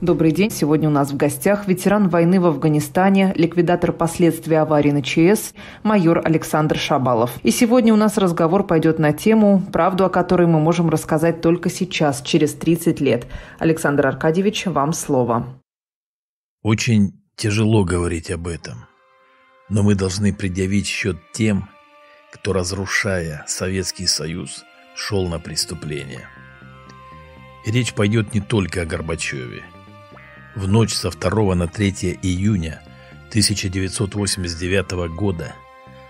Добрый день. Сегодня у нас в гостях ветеран войны в Афганистане, ликвидатор последствий аварии на ЧС, майор Александр Шабалов. И сегодня у нас разговор пойдет на тему, правду о которой мы можем рассказать только сейчас, через 30 лет. Александр Аркадьевич, вам слово. Очень тяжело говорить об этом, но мы должны предъявить счет тем, кто, разрушая Советский Союз, шел на преступление. И речь пойдет не только о Горбачеве – в ночь со 2 на 3 июня 1989 года,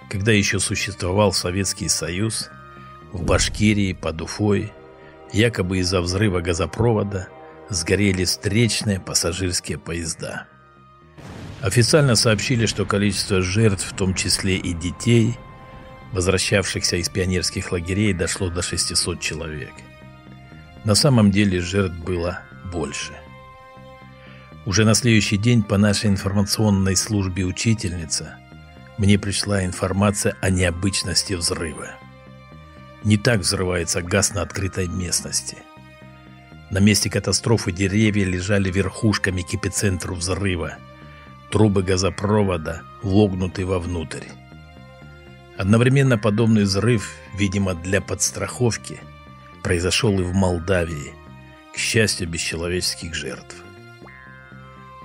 когда еще существовал Советский Союз, в Башкирии под Уфой, якобы из-за взрыва газопровода, сгорели встречные пассажирские поезда. Официально сообщили, что количество жертв, в том числе и детей, возвращавшихся из пионерских лагерей, дошло до 600 человек. На самом деле жертв было больше – уже на следующий день по нашей информационной службе учительница мне пришла информация о необычности взрыва. Не так взрывается газ на открытой местности. На месте катастрофы деревья лежали верхушками к эпицентру взрыва. Трубы газопровода вогнуты вовнутрь. Одновременно подобный взрыв, видимо для подстраховки, произошел и в Молдавии, к счастью, без человеческих жертв.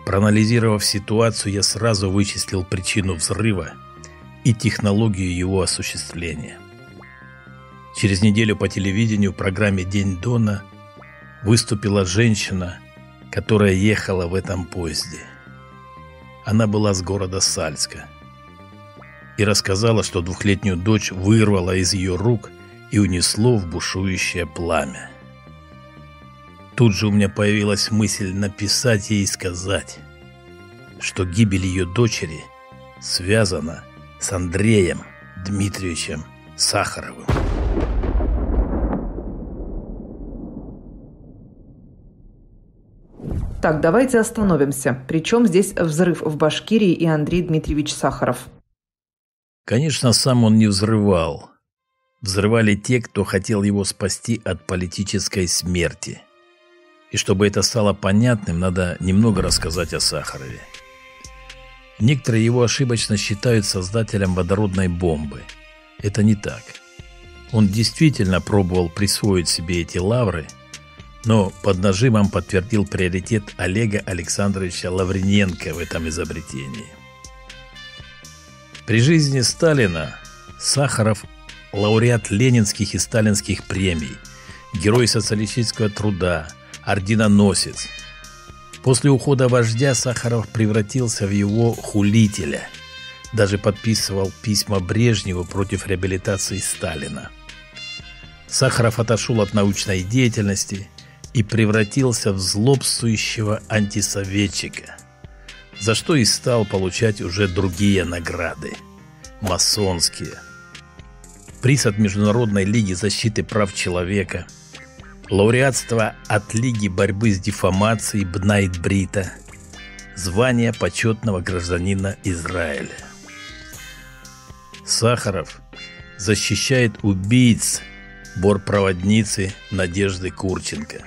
Проанализировав ситуацию, я сразу вычислил причину взрыва и технологию его осуществления. Через неделю по телевидению в программе «День Дона» выступила женщина, которая ехала в этом поезде. Она была с города Сальска и рассказала, что двухлетнюю дочь вырвала из ее рук и унесло в бушующее пламя. Тут же у меня появилась мысль написать ей и сказать, что гибель ее дочери связана с Андреем Дмитриевичем Сахаровым. Так, давайте остановимся. Причем здесь взрыв в Башкирии и Андрей Дмитриевич Сахаров? Конечно, сам он не взрывал. Взрывали те, кто хотел его спасти от политической смерти – и чтобы это стало понятным, надо немного рассказать о Сахарове. Некоторые его ошибочно считают создателем водородной бомбы. Это не так. Он действительно пробовал присвоить себе эти лавры, но под нажимом подтвердил приоритет Олега Александровича Лаврененко в этом изобретении. При жизни Сталина Сахаров – лауреат ленинских и сталинских премий, герой социалистического труда – орденоносец. После ухода вождя Сахаров превратился в его хулителя. Даже подписывал письма Брежневу против реабилитации Сталина. Сахаров отошел от научной деятельности и превратился в злобствующего антисоветчика, за что и стал получать уже другие награды – масонские. Приз от Международной лиги защиты прав человека – лауреатство от Лиги борьбы с дефамацией Бнайт-Брита, звание почетного гражданина Израиля. Сахаров защищает убийц бортпроводницы Надежды Курченко,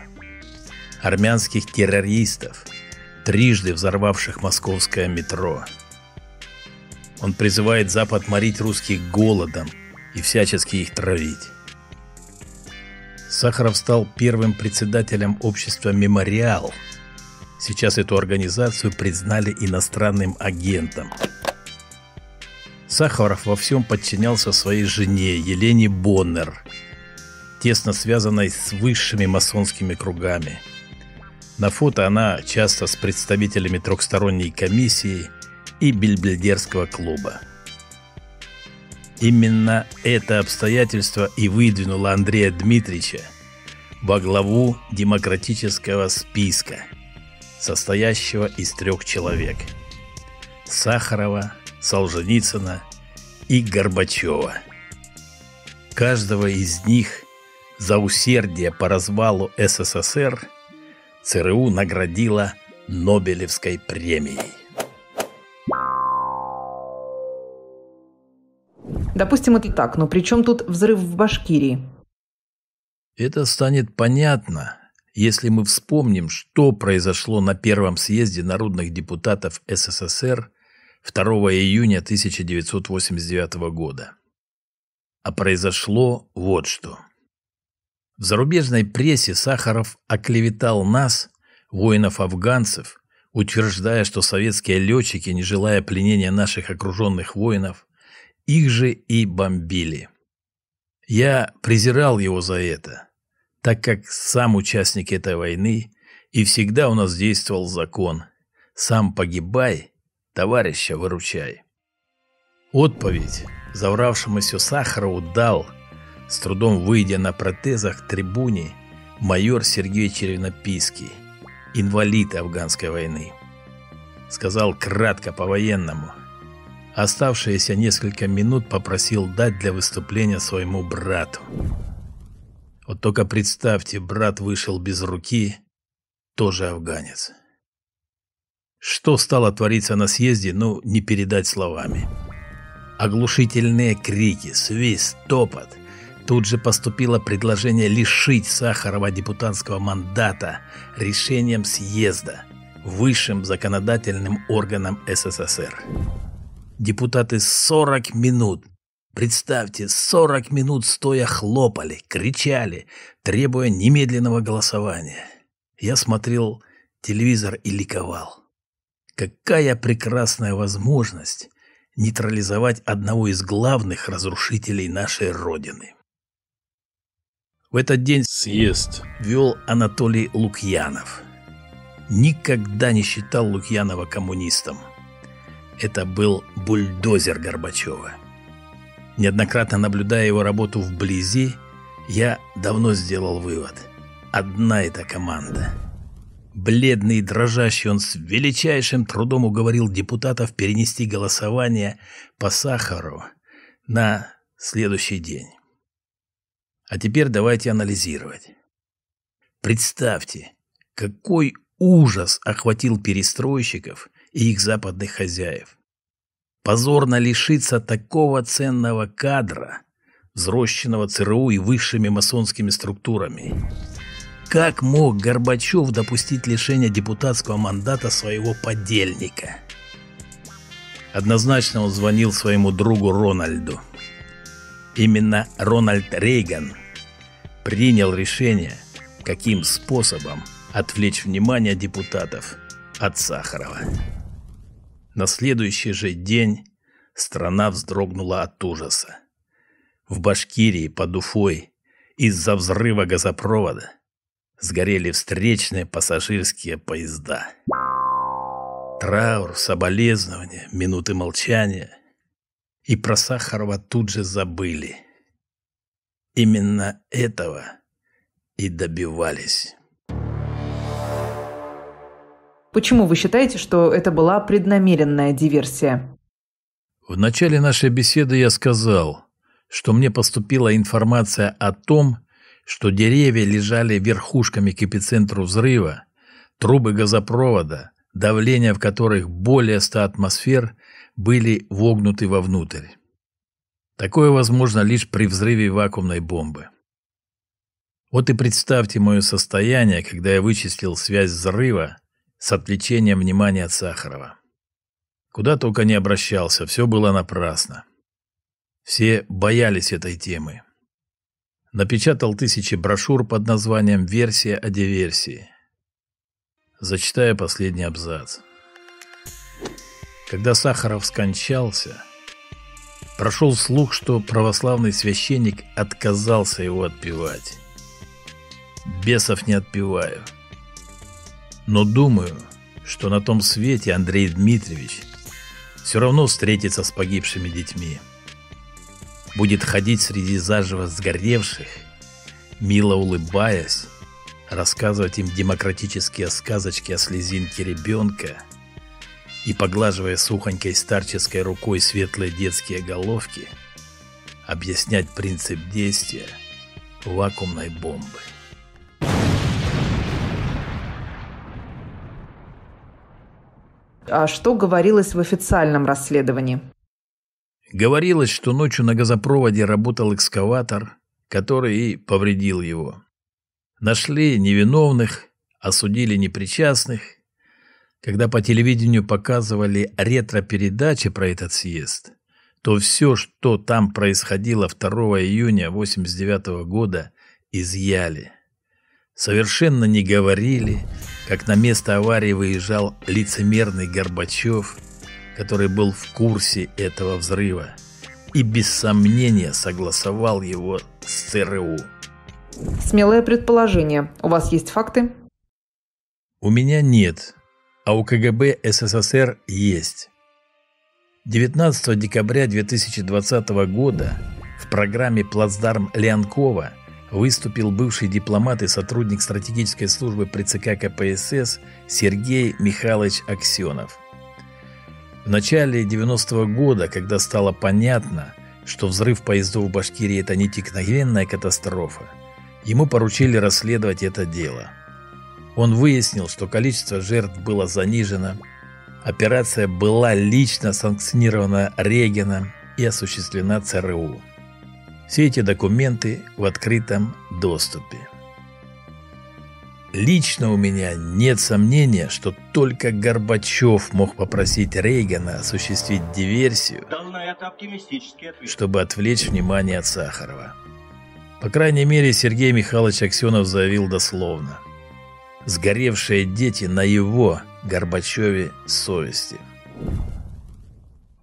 армянских террористов, трижды взорвавших московское метро. Он призывает Запад морить русских голодом и всячески их травить. Сахаров стал первым председателем общества «Мемориал». Сейчас эту организацию признали иностранным агентом. Сахаров во всем подчинялся своей жене Елене Боннер, тесно связанной с высшими масонскими кругами. На фото она часто с представителями трехсторонней комиссии и Бельбельдерского клуба. Именно это обстоятельство и выдвинуло Андрея Дмитриевича во главу демократического списка, состоящего из трех человек – Сахарова, Солженицына и Горбачева. Каждого из них за усердие по развалу СССР ЦРУ наградила Нобелевской премией. Допустим, это так, но при чем тут взрыв в Башкирии? Это станет понятно, если мы вспомним, что произошло на первом съезде народных депутатов СССР 2 июня 1989 года. А произошло вот что. В зарубежной прессе Сахаров оклеветал нас, воинов-афганцев, утверждая, что советские летчики, не желая пленения наших окруженных воинов, их же и бомбили. Я презирал его за это, так как сам участник этой войны, и всегда у нас действовал закон «сам погибай, товарища выручай». Отповедь завравшемуся Сахарову дал, с трудом выйдя на протезах трибуне, майор Сергей Червенопийский – инвалид афганской войны. Сказал кратко по-военному. Оставшиеся несколько минут попросил дать для выступления своему брату. Вот только представьте, брат вышел без руки, тоже афганец. Что стало твориться на съезде, ну, не передать словами. Оглушительные крики, свист, топот – Тут же поступило предложение лишить Сахарова депутатского мандата решением съезда, высшим законодательным органом СССР. Депутаты 40 минут, представьте, 40 минут стоя хлопали, кричали, требуя немедленного голосования. Я смотрел телевизор и ликовал. Какая прекрасная возможность нейтрализовать одного из главных разрушителей нашей Родины. В этот день съезд вел Анатолий Лукьянов. Никогда не считал Лукьянова коммунистом. Это был бульдозер Горбачева. Неоднократно наблюдая его работу вблизи, я давно сделал вывод. Одна эта команда. Бледный и дрожащий он с величайшим трудом уговорил депутатов перенести голосование по Сахару на следующий день. А теперь давайте анализировать. Представьте, какой ужас охватил перестройщиков и их западных хозяев. Позорно лишиться такого ценного кадра, взрощенного ЦРУ и высшими масонскими структурами. Как мог Горбачев допустить лишение депутатского мандата своего подельника? Однозначно он звонил своему другу Рональду – Именно Рональд Рейган принял решение, каким способом отвлечь внимание депутатов от Сахарова. На следующий же день страна вздрогнула от ужаса. В Башкирии под Уфой из-за взрыва газопровода сгорели встречные пассажирские поезда. Траур, соболезнования, минуты молчания – и про Сахарова тут же забыли. Именно этого и добивались. Почему вы считаете, что это была преднамеренная диверсия? В начале нашей беседы я сказал, что мне поступила информация о том, что деревья лежали верхушками к эпицентру взрыва, трубы газопровода, давление в которых более 100 атмосфер, были вогнуты вовнутрь. Такое возможно лишь при взрыве вакуумной бомбы. Вот и представьте мое состояние, когда я вычислил связь взрыва с отвлечением внимания от Сахарова. Куда только не обращался, все было напрасно. Все боялись этой темы. Напечатал тысячи брошюр под названием «Версия о диверсии». Зачитаю последний абзац. Когда Сахаров скончался, прошел слух, что православный священник отказался его отпевать. Бесов не отпеваю. Но думаю, что на том свете Андрей Дмитриевич все равно встретится с погибшими детьми. Будет ходить среди заживо сгоревших, мило улыбаясь, рассказывать им демократические сказочки о слезинке ребенка – и, поглаживая сухонькой старческой рукой светлые детские головки, объяснять принцип действия вакуумной бомбы. А что говорилось в официальном расследовании? Говорилось, что ночью на газопроводе работал экскаватор, который и повредил его. Нашли невиновных, осудили непричастных. Когда по телевидению показывали ретро-передачи про этот съезд, то все, что там происходило 2 июня 1989 года, изъяли. Совершенно не говорили, как на место аварии выезжал лицемерный Горбачев, который был в курсе этого взрыва и без сомнения согласовал его с ЦРУ. Смелое предположение. У вас есть факты? У меня нет, а у КГБ СССР есть. 19 декабря 2020 года в программе «Плацдарм Леонкова» выступил бывший дипломат и сотрудник стратегической службы при ЦК КПСС Сергей Михайлович Аксенов. В начале 90-го года, когда стало понятно, что взрыв поездов в Башкирии – это не текновенная катастрофа, ему поручили расследовать это дело. Он выяснил, что количество жертв было занижено, операция была лично санкционирована Регином и осуществлена ЦРУ. Все эти документы в открытом доступе. Лично у меня нет сомнения, что только Горбачев мог попросить Рейгана осуществить диверсию, чтобы отвлечь внимание от Сахарова. По крайней мере, Сергей Михайлович Аксенов заявил дословно. «Сгоревшие дети на его, Горбачеве, совести».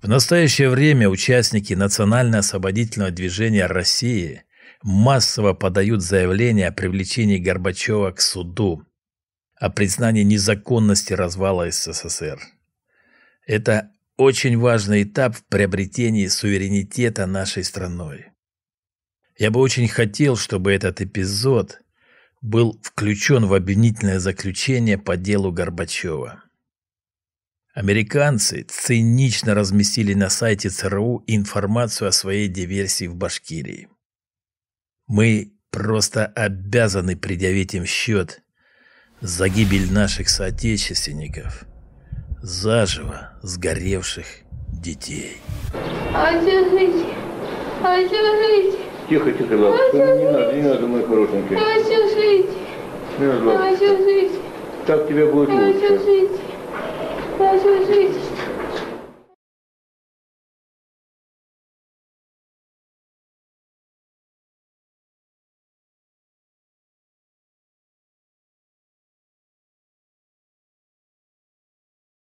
В настоящее время участники Национально-освободительного движения России массово подают заявление о привлечении Горбачева к суду, о признании незаконности развала СССР. Это очень важный этап в приобретении суверенитета нашей страной. Я бы очень хотел, чтобы этот эпизод был включен в обвинительное заключение по делу Горбачева. Американцы цинично разместили на сайте ЦРУ информацию о своей диверсии в Башкирии. Мы просто обязаны предъявить им счет за гибель наших соотечественников, заживо сгоревших детей. Одержите, одержите. Тихо, тихо, ладно. Не надо, не надо, мой хорошенький. Одержите, Не надо, ладно. одержите, Так тебе будет лучше. Beijo, gente.